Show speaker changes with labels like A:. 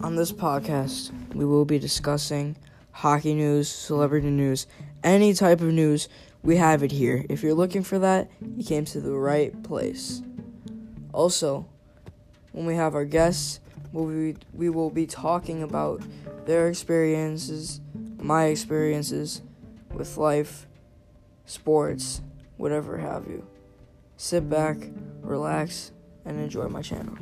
A: On this podcast, we will be discussing hockey news, celebrity news, any type of news. We have it here. If you're looking for that, you came to the right place. Also, when we have our guests, we we will be talking about their experiences, my experiences with life, sports, whatever have you. Sit back, relax, and enjoy my channel.